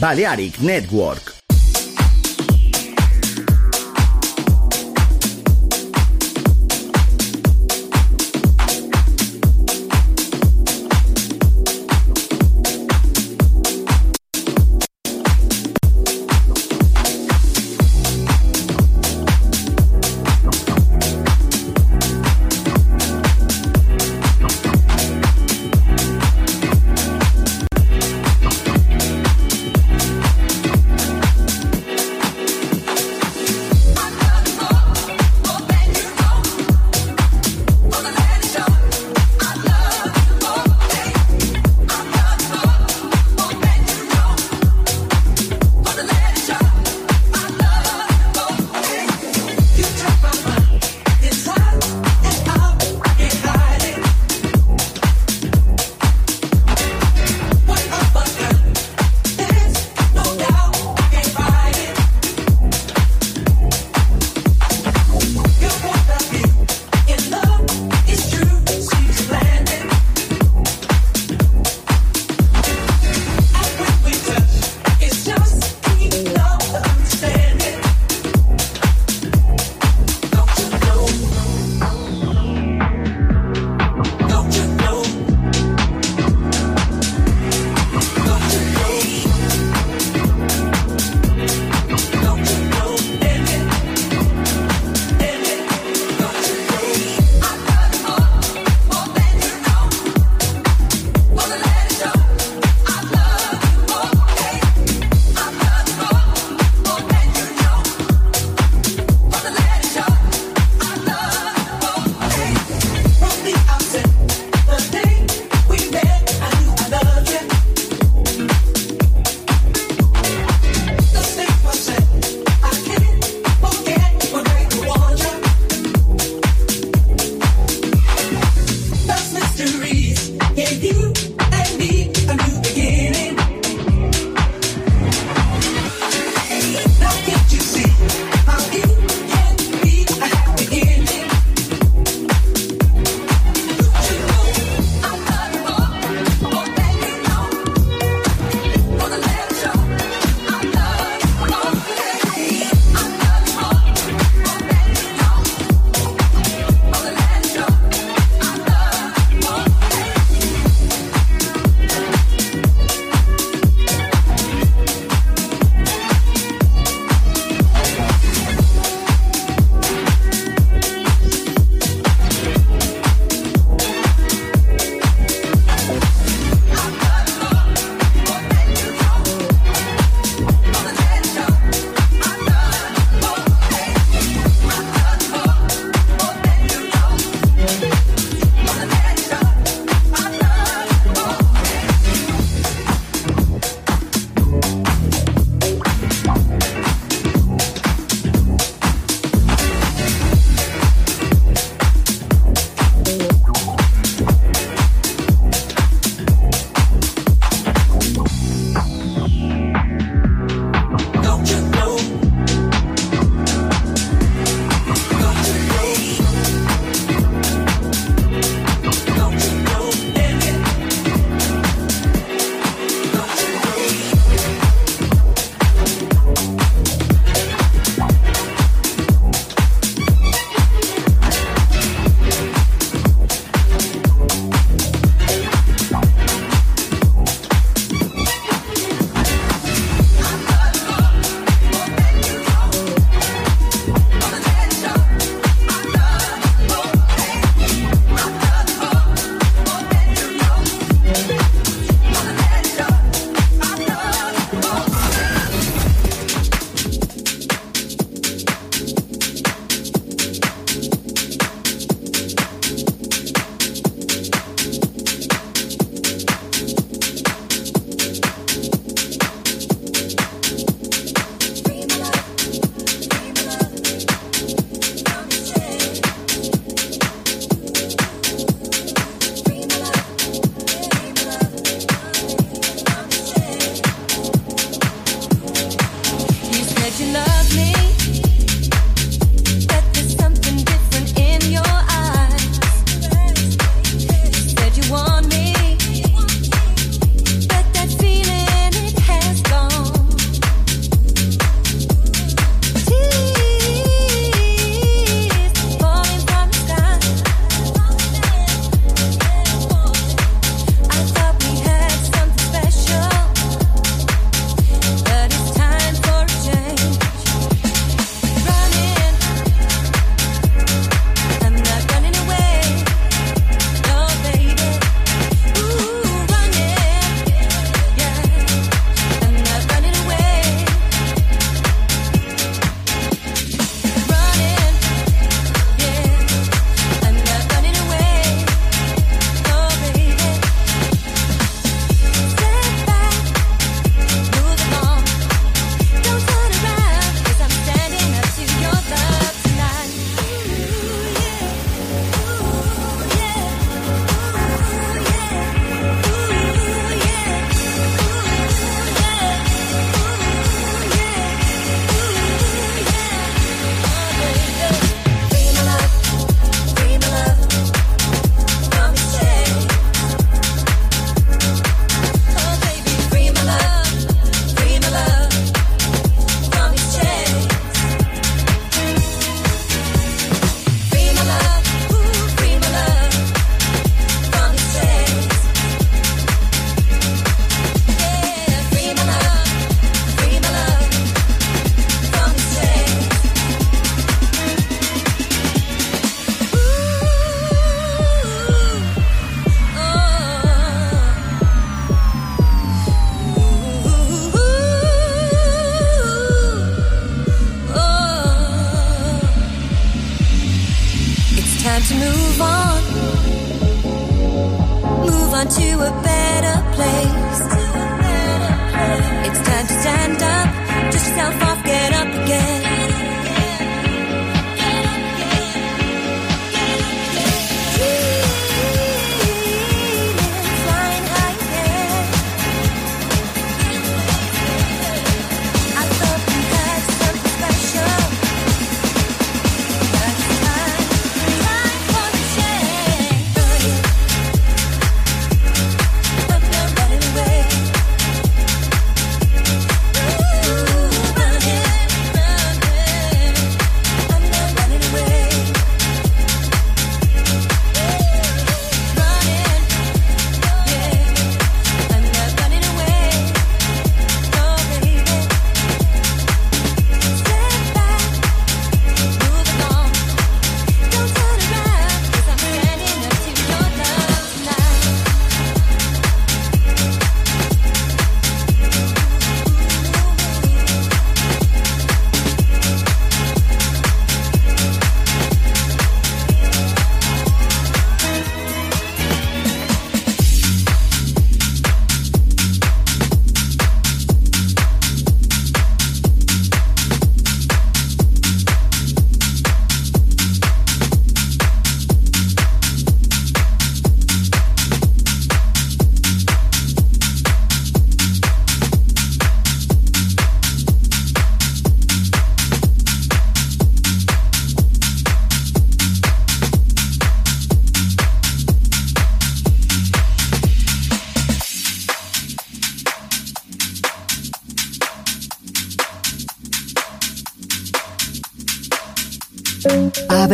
Balearic Network.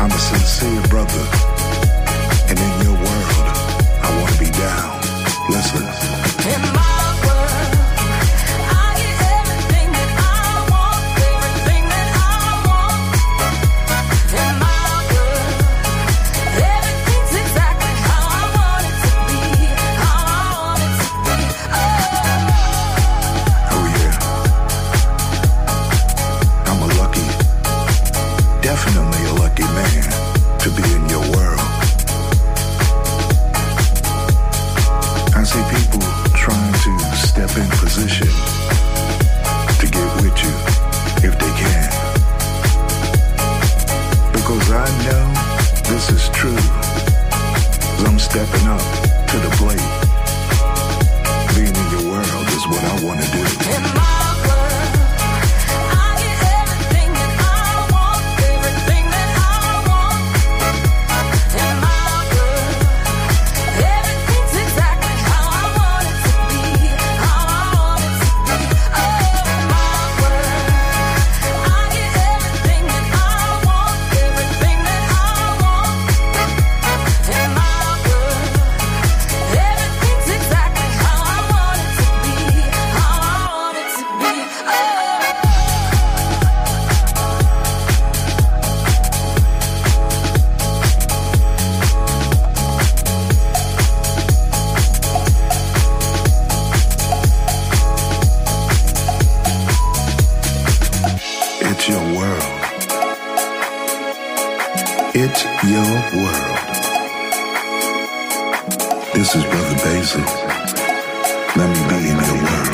I'm a sincere brother, and in your world, I want to be down. Listen. It's your world. This is Brother Basil. Let me be in your world.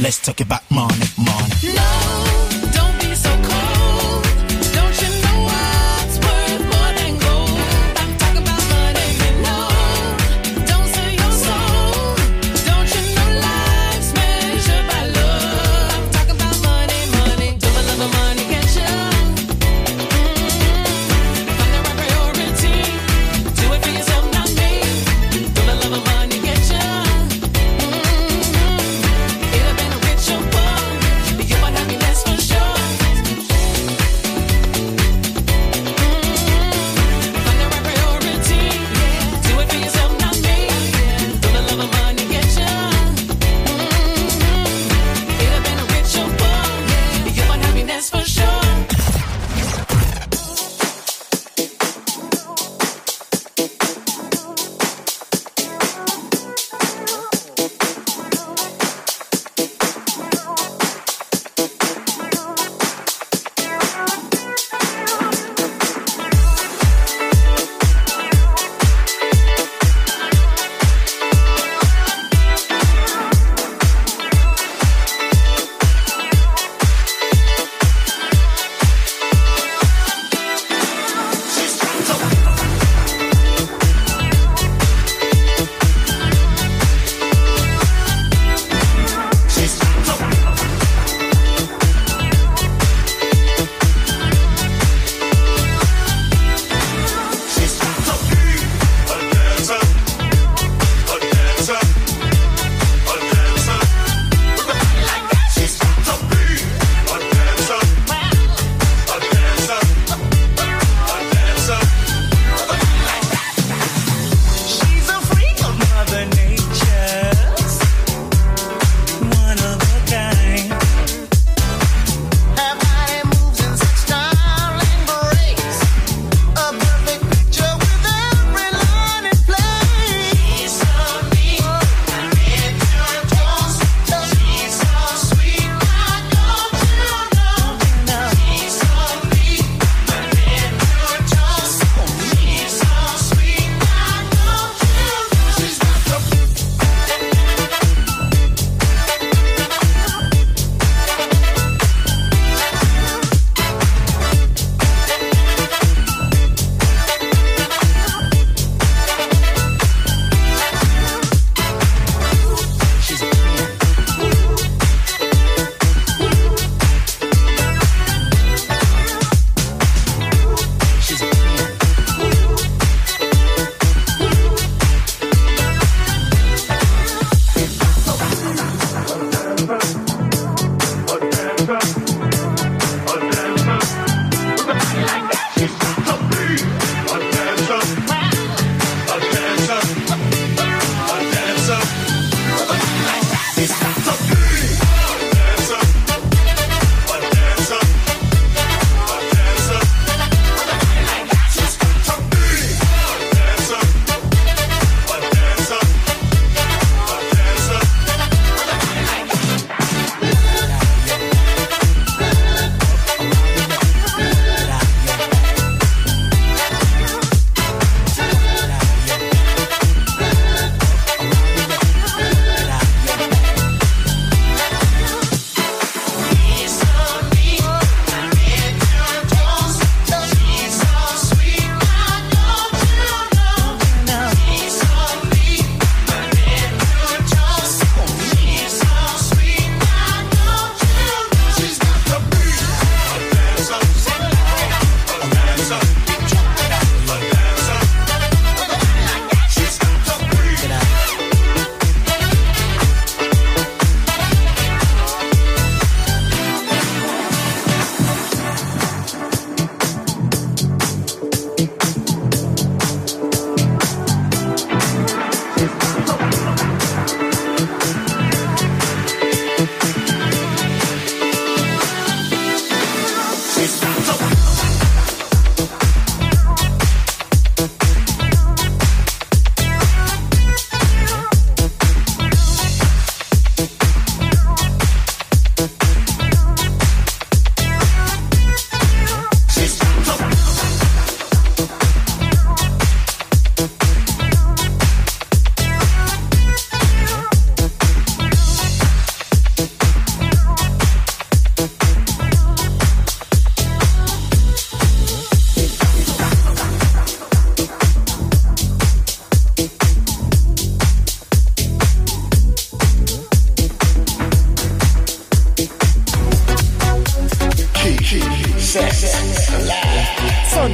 Let's talk about money, money. No.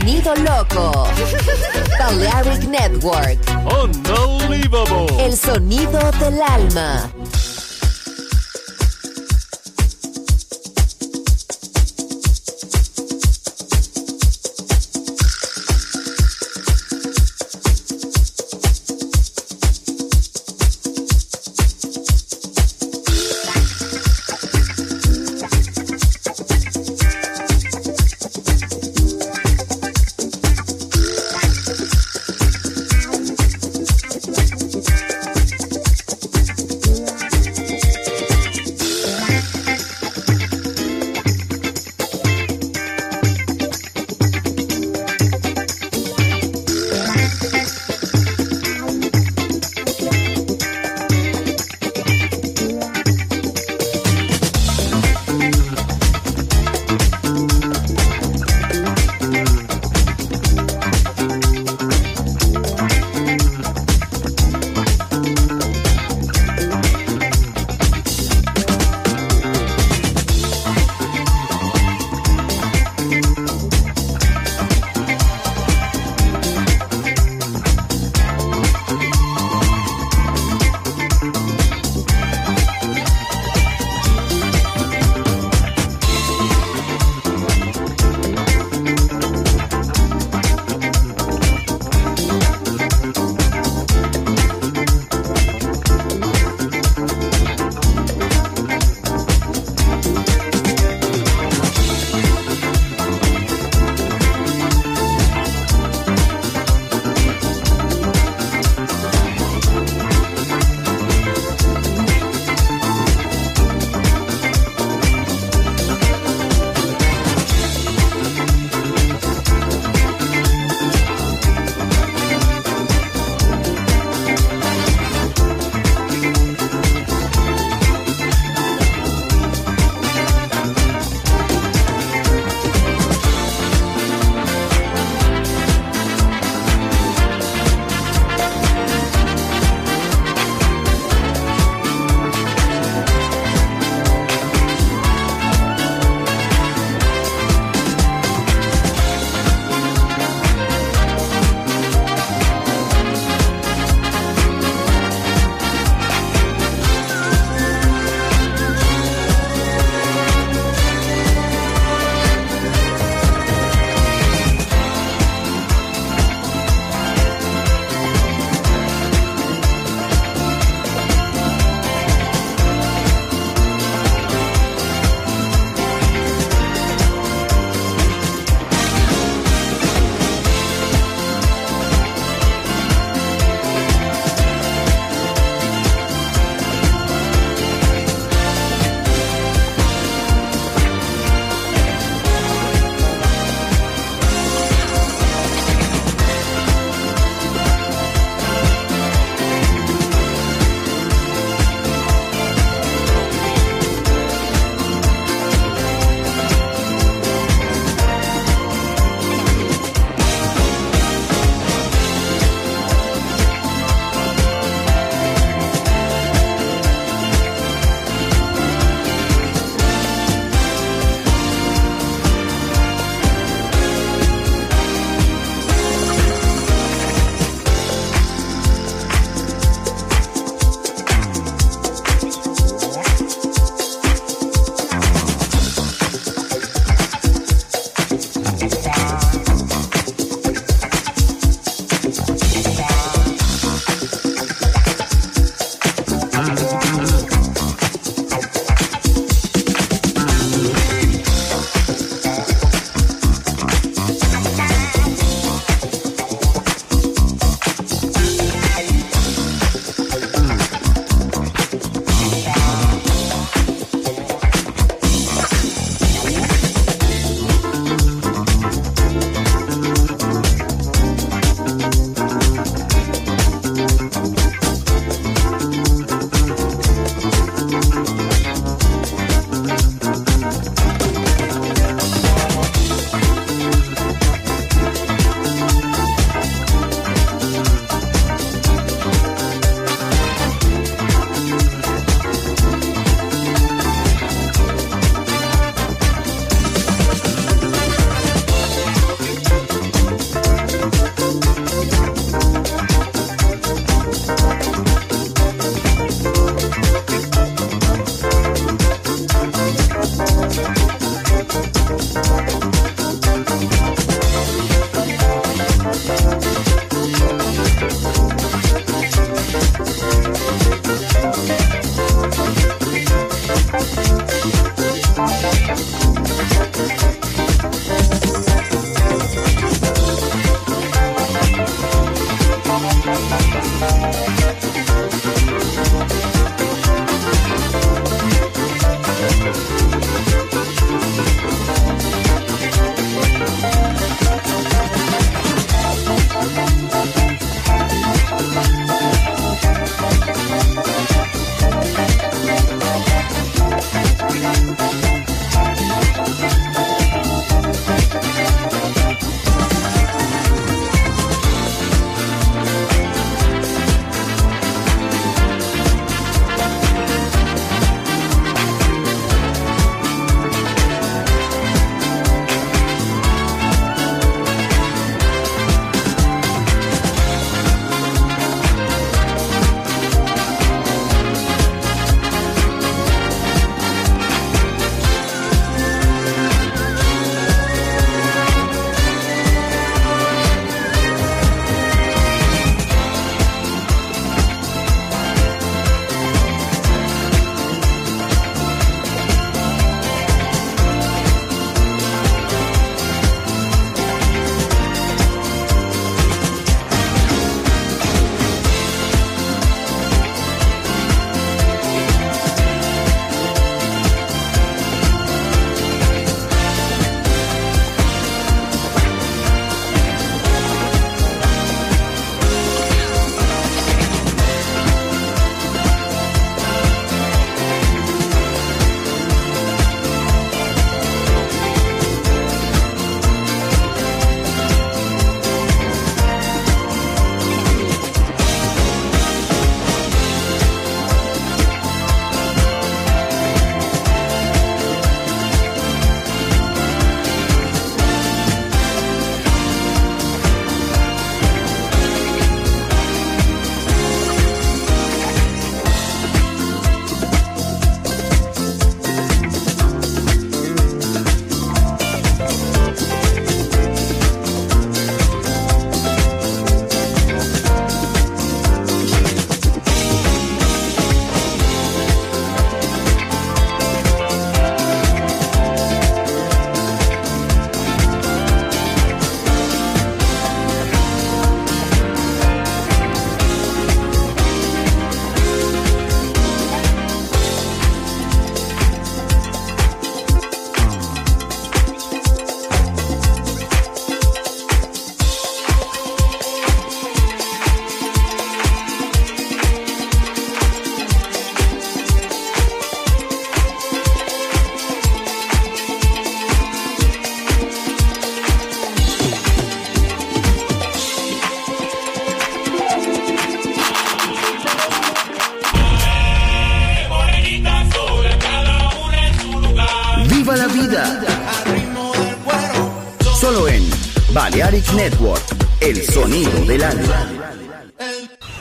Sonido loco. Balearic Network. Unbelievable. El sonido del alma.